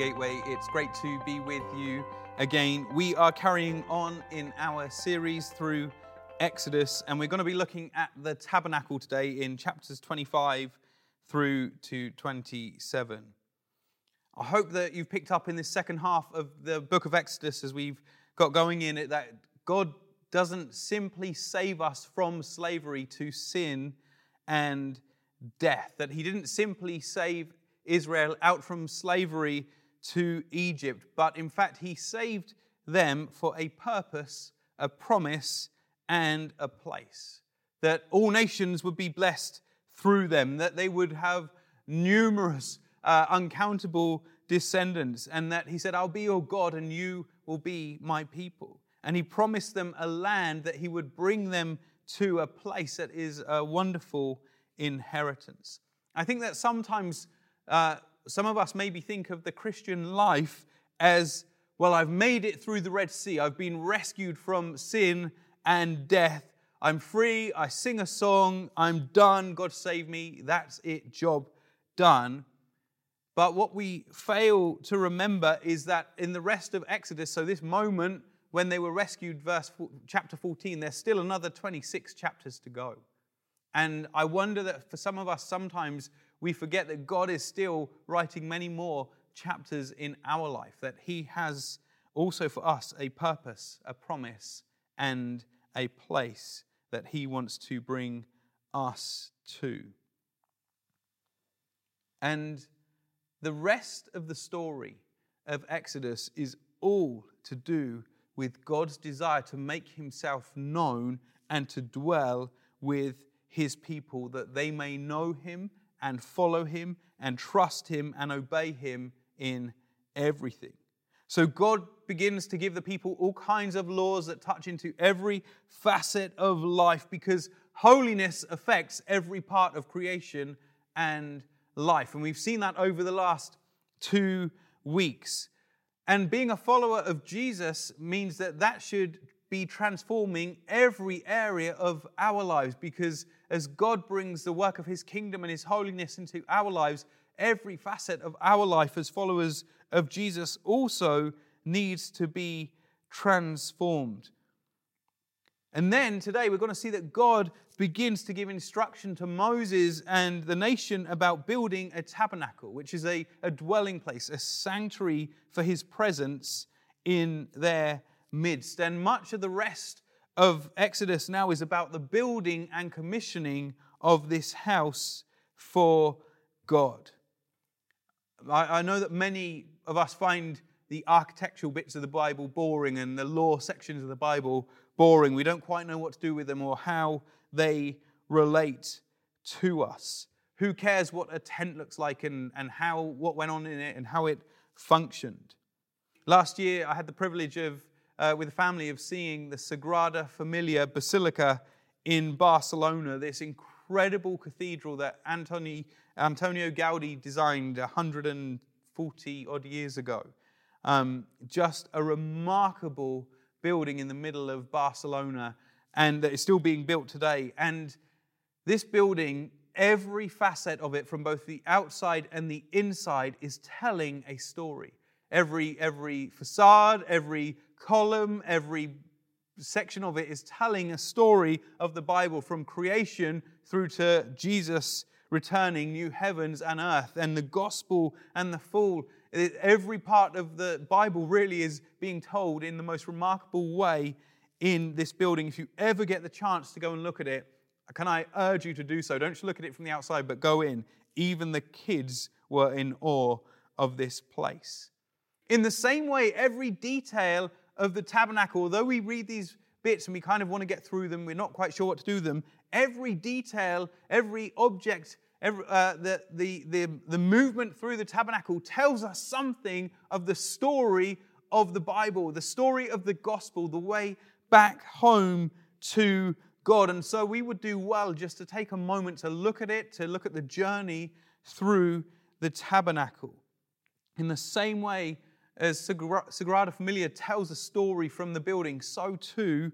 Gateway. It's great to be with you again. We are carrying on in our series through Exodus, and we're going to be looking at the tabernacle today in chapters 25 through to 27. I hope that you've picked up in this second half of the book of Exodus as we've got going in it that God doesn't simply save us from slavery to sin and death, that He didn't simply save Israel out from slavery to Egypt, but in fact, He saved them for a purpose, a promise, and a place. That all nations would be blessed through them, that they would have numerous, uh, uncountable descendants, and that He said, I'll be your God and you will be my people. And He promised them a land that He would bring them to a place that is a wonderful inheritance. I think that sometimes uh, some of us maybe think of the Christian life as well, I've made it through the Red Sea, I've been rescued from sin and death. I'm free, I sing a song, I'm done, God save me, that's it, job done. But what we fail to remember is that in the rest of Exodus, so this moment when they were rescued, verse chapter 14, there's still another 26 chapters to go. And I wonder that for some of us, sometimes we forget that God is still writing many more chapters in our life, that He has also for us a purpose, a promise, and a place that He wants to bring us to. And the rest of the story of Exodus is all to do with God's desire to make Himself known and to dwell with His people, that they may know Him and follow him and trust him and obey him in everything. So God begins to give the people all kinds of laws that touch into every facet of life because holiness affects every part of creation and life. And we've seen that over the last two weeks. And being a follower of Jesus means that that should be transforming every area of our lives because as God brings the work of His kingdom and His holiness into our lives, every facet of our life as followers of Jesus also needs to be transformed. And then today we're going to see that God begins to give instruction to Moses and the nation about building a tabernacle, which is a, a dwelling place, a sanctuary for his presence in their midst. And much of the rest of Exodus now is about the building and commissioning of this house for God. I, I know that many of us find the architectural bits of the Bible boring and the law sections of the Bible boring. We don't quite know what to do with them or how they relate to us. Who cares what a tent looks like and, and how what went on in it and how it functioned? Last year, I had the privilege of uh, with a family of seeing the Sagrada Familia Basilica in Barcelona, this incredible cathedral that Antoni, Antonio Gaudi designed 140 odd years ago. Um, just a remarkable building in the middle of Barcelona, and that is still being built today. And this building, every facet of it, from both the outside and the inside, is telling a story. Every, every facade, every column, every section of it is telling a story of the Bible from creation through to Jesus returning, new heavens and earth, and the gospel and the fall. Every part of the Bible really is being told in the most remarkable way in this building. If you ever get the chance to go and look at it, can I urge you to do so? Don't just look at it from the outside, but go in. Even the kids were in awe of this place. In the same way, every detail of the tabernacle, although we read these bits and we kind of want to get through them, we're not quite sure what to do them, every detail, every object, every, uh, the, the, the, the movement through the tabernacle tells us something of the story of the Bible, the story of the gospel, the way back home to God. And so we would do well just to take a moment to look at it, to look at the journey through the tabernacle. In the same way, as Sagrada Familia tells a story from the building, so too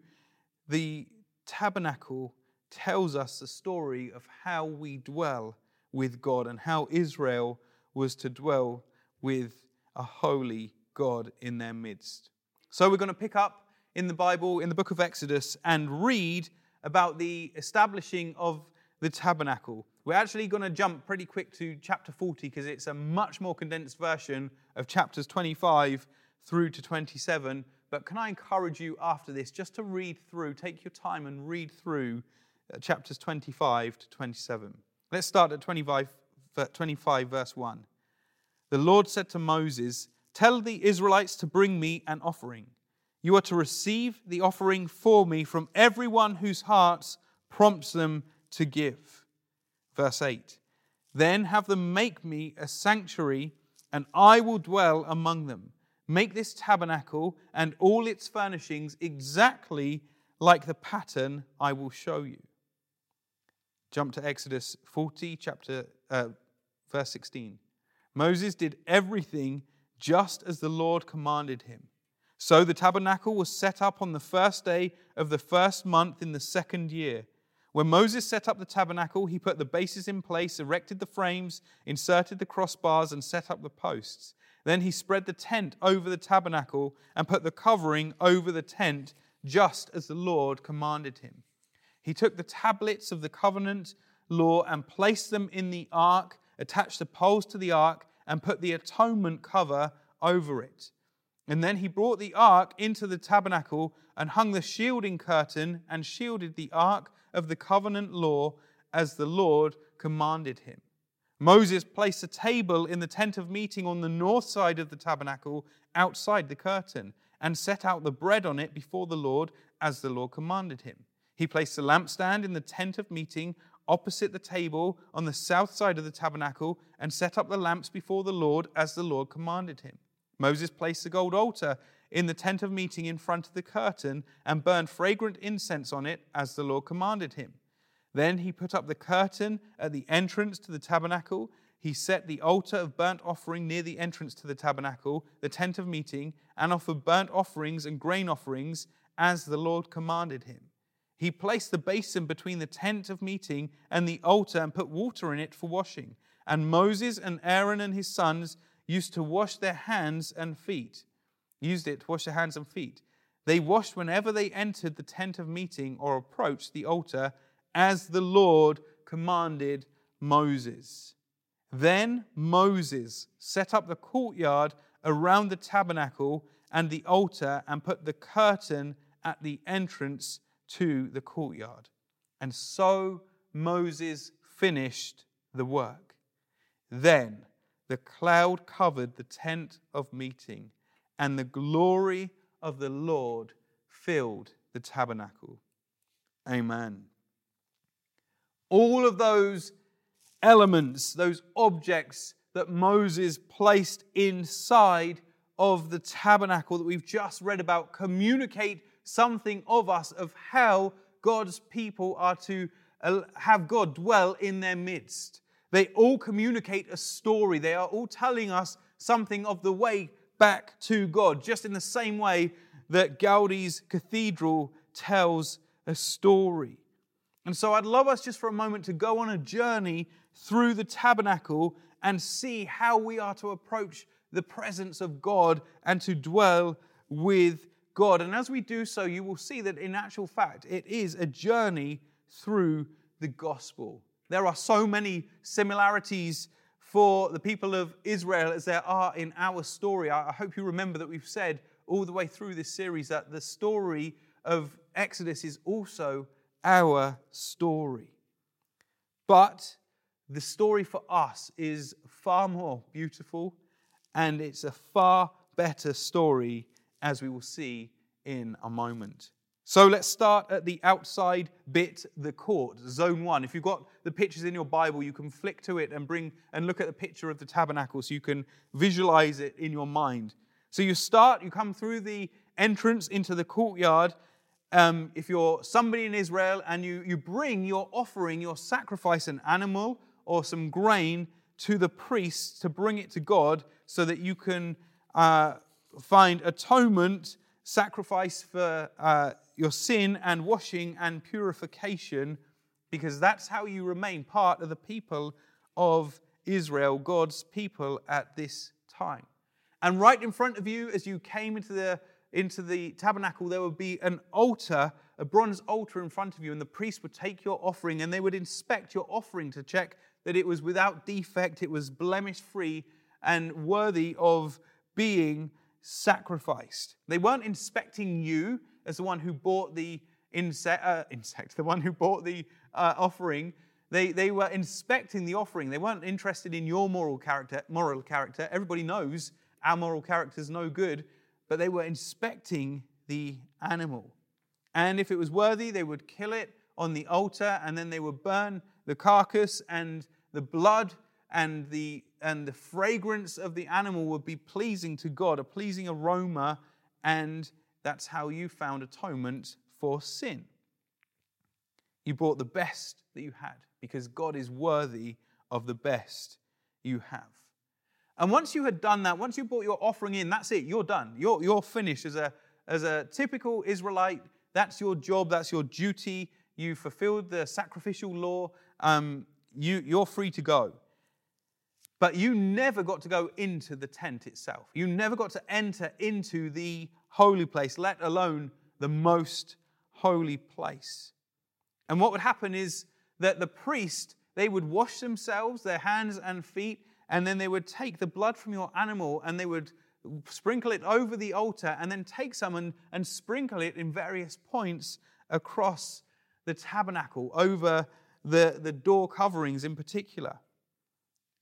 the tabernacle tells us the story of how we dwell with God and how Israel was to dwell with a holy God in their midst. So we're going to pick up in the Bible, in the book of Exodus, and read about the establishing of the tabernacle. We're actually going to jump pretty quick to chapter 40 because it's a much more condensed version of chapters 25 through to 27. But can I encourage you after this just to read through, take your time and read through uh, chapters 25 to 27. Let's start at 25, 25, verse 1. The Lord said to Moses, Tell the Israelites to bring me an offering. You are to receive the offering for me from everyone whose hearts prompts them to give. Verse 8 Then have them make me a sanctuary, and I will dwell among them. Make this tabernacle and all its furnishings exactly like the pattern I will show you. Jump to Exodus 40, chapter, uh, verse 16. Moses did everything just as the Lord commanded him. So the tabernacle was set up on the first day of the first month in the second year. When Moses set up the tabernacle, he put the bases in place, erected the frames, inserted the crossbars, and set up the posts. Then he spread the tent over the tabernacle and put the covering over the tent, just as the Lord commanded him. He took the tablets of the covenant law and placed them in the ark, attached the poles to the ark, and put the atonement cover over it. And then he brought the ark into the tabernacle and hung the shielding curtain and shielded the ark of the covenant law as the Lord commanded him. Moses placed a table in the tent of meeting on the north side of the tabernacle outside the curtain and set out the bread on it before the Lord as the Lord commanded him. He placed the lampstand in the tent of meeting opposite the table on the south side of the tabernacle and set up the lamps before the Lord as the Lord commanded him. Moses placed the gold altar in the tent of meeting in front of the curtain and burned fragrant incense on it as the Lord commanded him. Then he put up the curtain at the entrance to the tabernacle. He set the altar of burnt offering near the entrance to the tabernacle, the tent of meeting, and offered burnt offerings and grain offerings as the Lord commanded him. He placed the basin between the tent of meeting and the altar and put water in it for washing. And Moses and Aaron and his sons used to wash their hands and feet, used it to wash their hands and feet. They washed whenever they entered the tent of meeting or approached the altar, as the Lord commanded Moses. Then Moses set up the courtyard around the tabernacle and the altar and put the curtain at the entrance to the courtyard. And so Moses finished the work. Then the cloud covered the tent of meeting, and the glory of the Lord filled the tabernacle. Amen. All of those elements, those objects that Moses placed inside of the tabernacle that we've just read about communicate something of us of how God's people are to uh, have God dwell in their midst. They all communicate a story. They are all telling us something of the way back to God, just in the same way that Gaudi's cathedral tells a story. And so I'd love us just for a moment to go on a journey through the tabernacle and see how we are to approach the presence of God and to dwell with God. And as we do so, you will see that in actual fact, it is a journey through the gospel. There are so many similarities for the people of Israel as there are in our story. I hope you remember that we've said all the way through this series that the story of Exodus is also our story. But the story for us is far more beautiful and it's a far better story, as we will see in a moment. So let's start at the outside bit, the court, zone one. If you've got the pictures in your Bible, you can flick to it and bring and look at the picture of the tabernacle so you can visualize it in your mind. So you start, you come through the entrance into the courtyard. Um, if you're somebody in Israel and you, you bring your offering, your sacrifice, an animal or some grain to the priest to bring it to God so that you can uh, find atonement, sacrifice for. Uh, your sin and washing and purification, because that's how you remain part of the people of Israel, God's people at this time. And right in front of you, as you came into the, into the tabernacle, there would be an altar, a bronze altar in front of you, and the priest would take your offering and they would inspect your offering to check that it was without defect, it was blemish free, and worthy of being sacrificed. They weren't inspecting you as the one who bought the insect, uh, insect the one who bought the uh, offering. They, they were inspecting the offering. They weren't interested in your moral character. Moral character. Everybody knows our moral character is no good, but they were inspecting the animal. And if it was worthy, they would kill it on the altar, and then they would burn the carcass, and the blood and the, and the fragrance of the animal would be pleasing to God, a pleasing aroma, and that's how you found atonement for sin. You brought the best that you had because God is worthy of the best you have. And once you had done that, once you brought your offering in, that's it, you're done. You're, you're finished. As a, as a typical Israelite, that's your job, that's your duty. You fulfilled the sacrificial law, um, you, you're free to go. But you never got to go into the tent itself. You never got to enter into the holy place, let alone the most holy place. And what would happen is that the priest, they would wash themselves, their hands and feet, and then they would take the blood from your animal and they would sprinkle it over the altar and then take some and, and sprinkle it in various points across the tabernacle, over the, the door coverings in particular.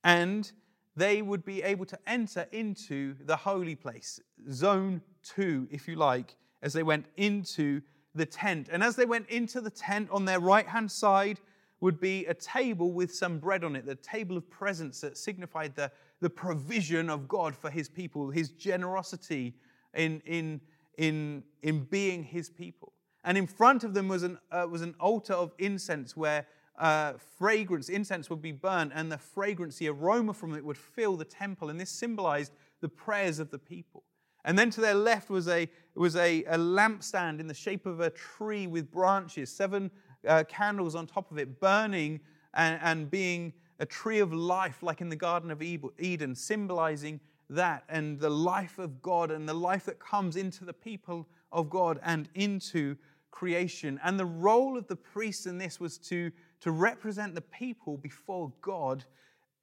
And they would be able to enter into the holy place, zone two, if you like, as they went into the tent. And as they went into the tent, on their right hand side would be a table with some bread on it, the table of presence that signified the, the provision of God for his people, his generosity in, in, in, in being his people. And in front of them was an, uh, was an altar of incense where uh, fragrance, incense would be burnt, and the fragrance, the aroma from it would fill the temple. And this symbolized the prayers of the people. And then to their left was a, was a, a lampstand in the shape of a tree with branches, seven uh, candles on top of it, burning and, and being a tree of life, like in the Garden of Eden, symbolizing that and the life of God and the life that comes into the people of God and into creation. And the role of the priest in this was to, to represent the people before God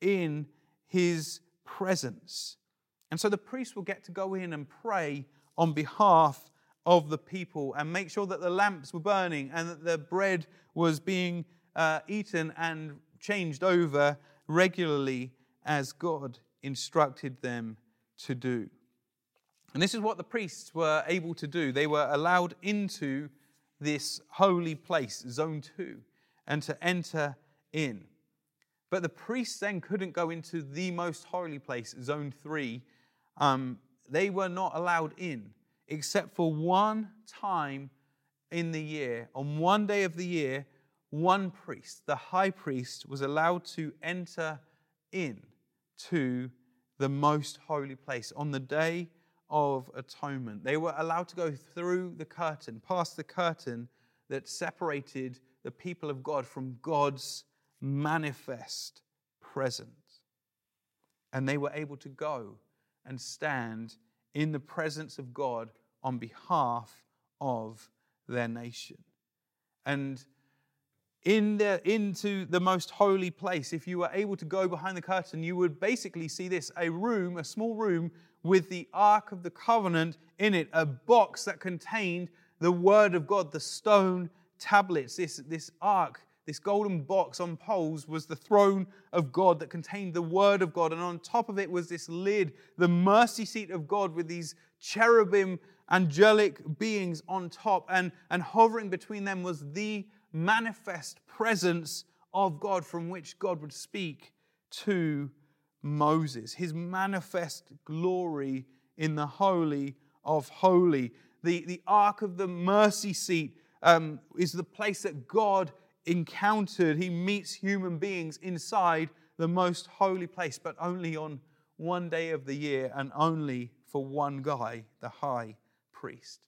in his presence. And so the priest will get to go in and pray on behalf of the people and make sure that the lamps were burning and that the bread was being uh, eaten and changed over regularly as God instructed them to do. And this is what the priests were able to do. They were allowed into this holy place, zone two, and to enter in. But the priests then couldn't go into the most holy place, zone three, um, they were not allowed in except for one time in the year. On one day of the year, one priest, the high priest, was allowed to enter in to the most holy place on the day of atonement. They were allowed to go through the curtain, past the curtain that separated the people of God from God's manifest presence. And they were able to go and stand in the presence of God on behalf of their nation. And in the, into the most holy place, if you were able to go behind the curtain, you would basically see this a room, a small room with the Ark of the Covenant in it, a box that contained the Word of God, the stone tablets. This, this ark this golden box on poles was the throne of God that contained the Word of God. And on top of it was this lid, the mercy seat of God, with these cherubim, angelic beings on top. And, and hovering between them was the manifest presence of God from which God would speak to Moses. His manifest glory in the Holy of Holy. The, the Ark of the Mercy Seat um, is the place that God encountered, he meets human beings inside the most holy place, but only on one day of the year and only for one guy, the high priest.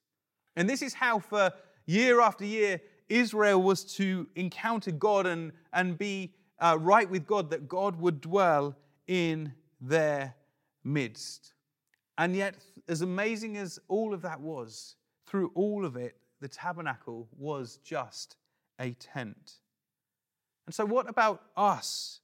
And this is how, for year after year, Israel was to encounter God and, and be uh, right with God, that God would dwell in their midst. And yet, as amazing as all of that was, through all of it, the tabernacle was just a tent. And so, what about us?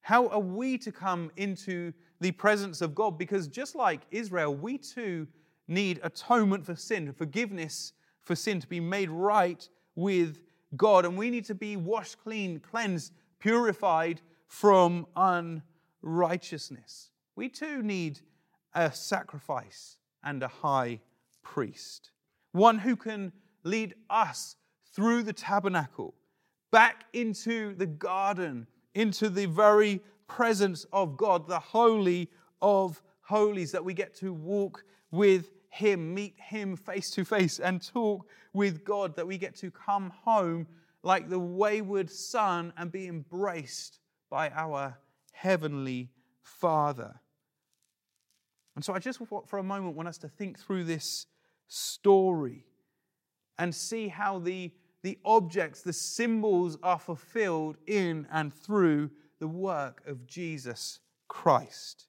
How are we to come into the presence of God? Because just like Israel, we too need atonement for sin, forgiveness for sin, to be made right with God. And we need to be washed clean, cleansed, purified from unrighteousness. We too need a sacrifice and a high priest, one who can lead us through the tabernacle back into the garden, into the very presence of God, the Holy of Holies, that we get to walk with Him, meet Him face to face, and talk with God, that we get to come home like the wayward son and be embraced by our Heavenly Father. And so I just, for a moment, want us to think through this story and see how the, the objects, the symbols are fulfilled in and through the work of Jesus Christ.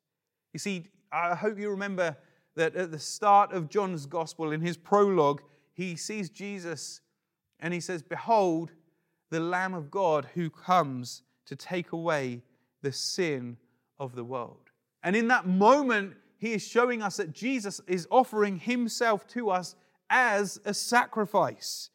You see, I hope you remember that at the start of John's gospel, in his prologue, he sees Jesus and he says, Behold, the Lamb of God who comes to take away the sin of the world. And in that moment, he is showing us that Jesus is offering himself to us as a sacrifice.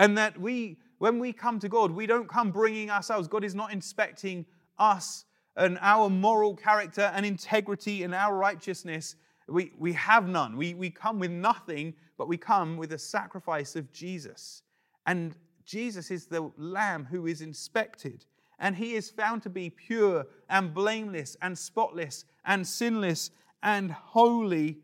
And that we, when we come to God, we don't come bringing ourselves. God is not inspecting us and our moral character and integrity and our righteousness. We, we have none. We, we come with nothing, but we come with a sacrifice of Jesus. And Jesus is the Lamb who is inspected. And he is found to be pure and blameless and spotless and sinless and holy.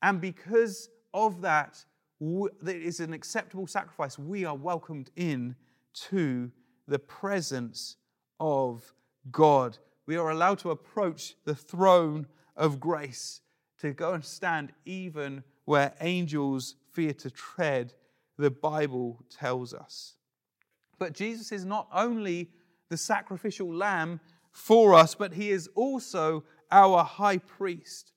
And because of that, that is an acceptable sacrifice, we are welcomed in to the presence of God. We are allowed to approach the throne of grace, to go and stand even where angels fear to tread, the Bible tells us. But Jesus is not only the sacrificial lamb for us, but he is also our high priest.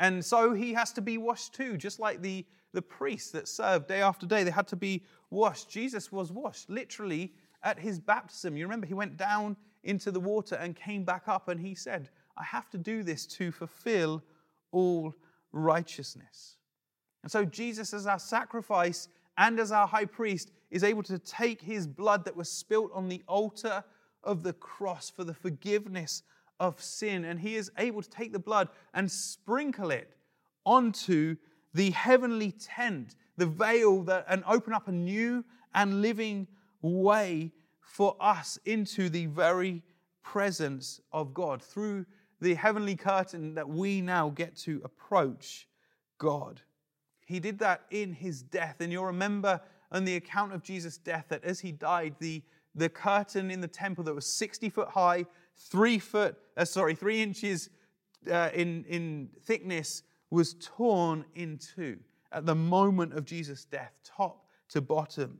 And so he has to be washed too, just like the, the priests that served day after day. They had to be washed. Jesus was washed literally at his baptism. You remember he went down into the water and came back up, and he said, I have to do this to fulfill all righteousness. And so Jesus, as our sacrifice and as our high priest, is able to take his blood that was spilt on the altar of the cross for the forgiveness of sin. And he is able to take the blood and sprinkle it onto the heavenly tent, the veil, that, and open up a new and living way for us into the very presence of God through the heavenly curtain that we now get to approach God. He did that in his death. And you'll remember on the account of Jesus' death that as he died, the, the curtain in the temple that was 60 foot high, three foot, uh, sorry, three inches uh, in, in thickness was torn in two at the moment of Jesus' death, top to bottom.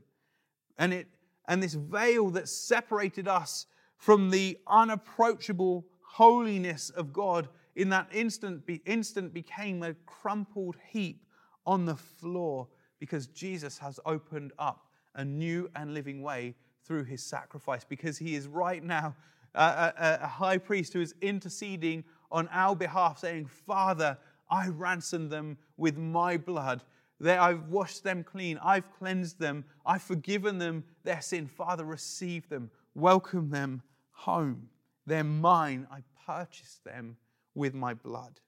And it and this veil that separated us from the unapproachable holiness of God in that instant, be, instant became a crumpled heap on the floor because Jesus has opened up a new and living way through his sacrifice because he is right now a, a, a high priest who is interceding on our behalf, saying, Father, I ransomed them with my blood. I've washed them clean. I've cleansed them. I've forgiven them their sin. Father, receive them. Welcome them home. They're mine. I purchased them with my blood.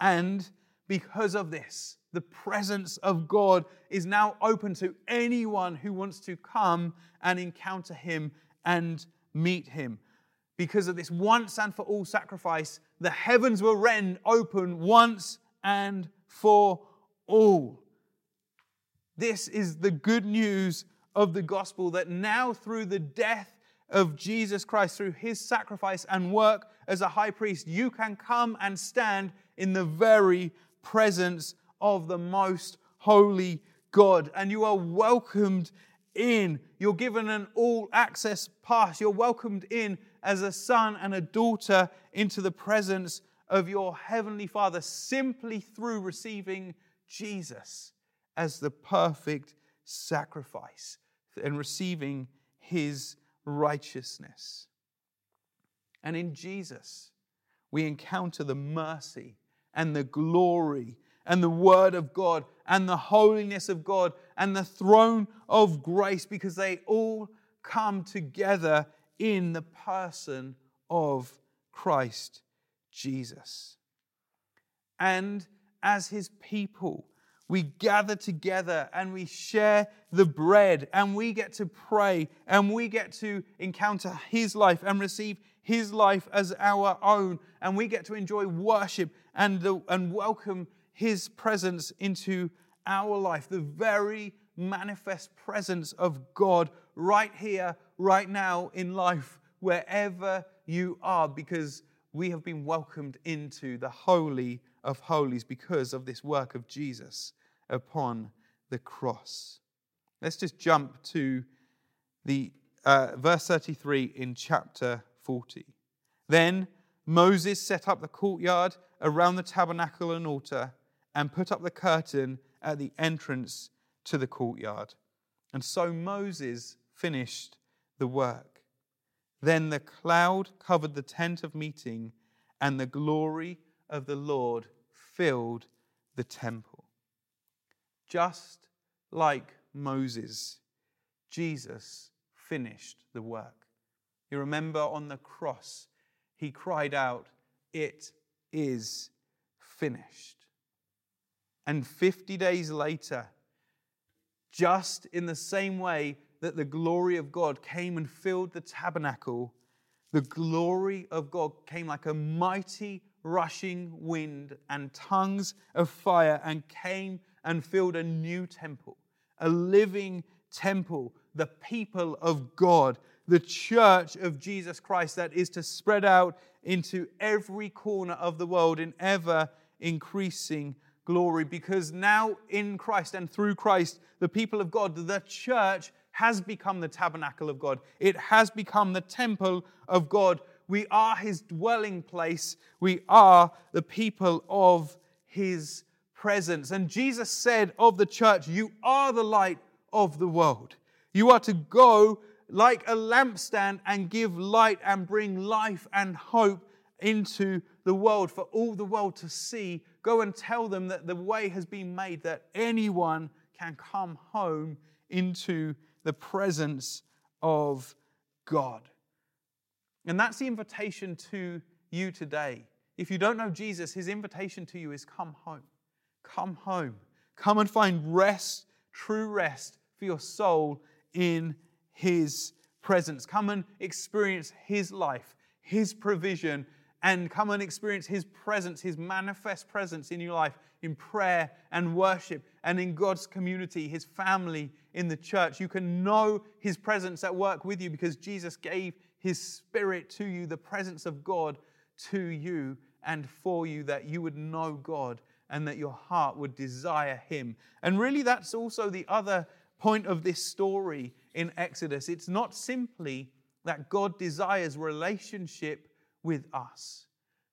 And because of this, the presence of God is now open to anyone who wants to come and encounter Him and meet Him. Because of this once and for all sacrifice, the heavens were rent open once and for all. This is the good news of the gospel that now, through the death of Jesus Christ, through his sacrifice and work as a high priest, you can come and stand in the very presence of the most holy God. And you are welcomed in. You're given an all access pass. You're welcomed in as a son and a daughter into the presence of your Heavenly Father simply through receiving Jesus as the perfect sacrifice and receiving His righteousness. And in Jesus, we encounter the mercy and the glory and the Word of God and the holiness of God and the throne of grace because they all come together in the person of Christ Jesus. And as His people, we gather together and we share the bread and we get to pray and we get to encounter His life and receive His life as our own. And we get to enjoy worship and, the, and welcome His presence into our life, the very manifest presence of God right here, right now in life, wherever you are, because we have been welcomed into the Holy of Holies because of this work of Jesus upon the cross. Let's just jump to the uh, verse 33 in chapter 40. Then Moses set up the courtyard around the tabernacle and altar and put up the curtain at the entrance to the courtyard. And so Moses finished the work. Then the cloud covered the tent of meeting, and the glory of the Lord filled the temple. Just like Moses, Jesus finished the work. You remember on the cross, he cried out, It is finished. And 50 days later, just in the same way that the glory of God came and filled the tabernacle, the glory of God came like a mighty rushing wind and tongues of fire and came and filled a new temple, a living temple, the people of God, the church of Jesus Christ that is to spread out into every corner of the world in ever increasing glory. Because now in Christ and through Christ, the people of God, the church, has become the tabernacle of God. It has become the temple of God. We are his dwelling place. We are the people of his presence. And Jesus said of the church, You are the light of the world. You are to go like a lampstand and give light and bring life and hope into the world for all the world to see. Go and tell them that the way has been made that anyone can come home into the presence of God. And that's the invitation to you today. If you don't know Jesus, his invitation to you is come home. Come home. Come and find rest, true rest for your soul in his presence. Come and experience his life, his provision, and come and experience his presence, his manifest presence in your life in prayer and worship and in God's community, his family, in the church. You can know his presence at work with you because Jesus gave his spirit to you, the presence of God to you and for you, that you would know God and that your heart would desire him. And really, that's also the other point of this story in Exodus. It's not simply that God desires relationship with us.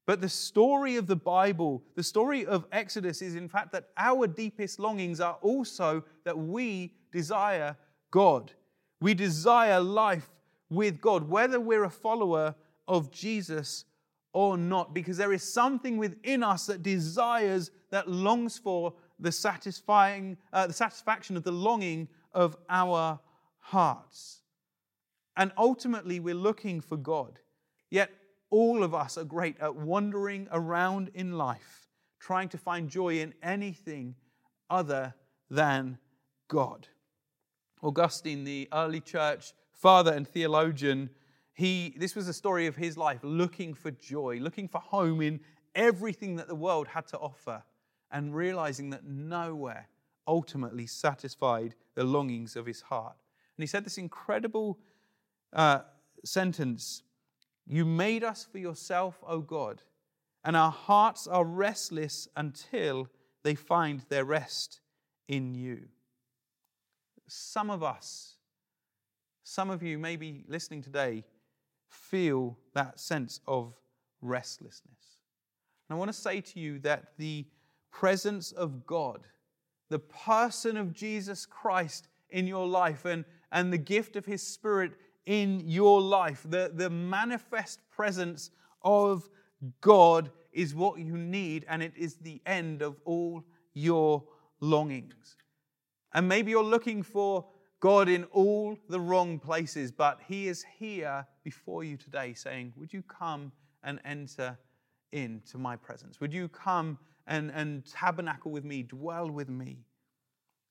But the story of the Bible, the story of Exodus, is in fact that our deepest longings are also that we desire God. We desire life with God, whether we're a follower of Jesus or not, because there is something within us that desires, that longs for the satisfying, uh, the satisfaction of the longing of our hearts. And ultimately, we're looking for God. Yet all of us are great at wandering around in life, trying to find joy in anything other than God. Augustine, the early church father and theologian, he, this was a story of his life looking for joy, looking for home in everything that the world had to offer, and realizing that nowhere ultimately satisfied the longings of his heart. And he said this incredible uh, sentence You made us for yourself, O God, and our hearts are restless until they find their rest in you some of us, some of you maybe listening today, feel that sense of restlessness. And I want to say to you that the presence of God, the person of Jesus Christ in your life, and, and the gift of His Spirit in your life, the, the manifest presence of God is what you need, and it is the end of all your longings. And maybe you're looking for God in all the wrong places, but He is here before you today saying, Would you come and enter into my presence? Would you come and, and tabernacle with me, dwell with me?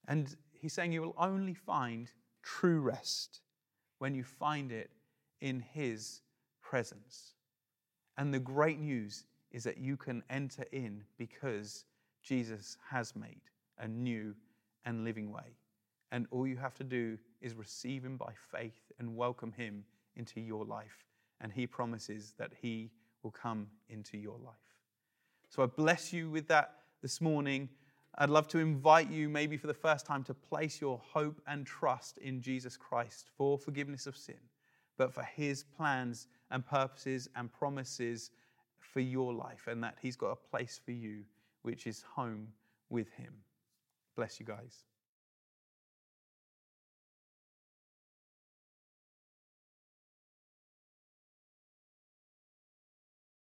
And He's saying you will only find true rest when you find it in His presence. And the great news is that you can enter in because Jesus has made a new and living way. And all you have to do is receive Him by faith and welcome Him into your life. And He promises that He will come into your life. So I bless you with that this morning. I'd love to invite you, maybe for the first time, to place your hope and trust in Jesus Christ for forgiveness of sin, but for His plans and purposes and promises for your life, and that He's got a place for you, which is home with Him. Bless you guys.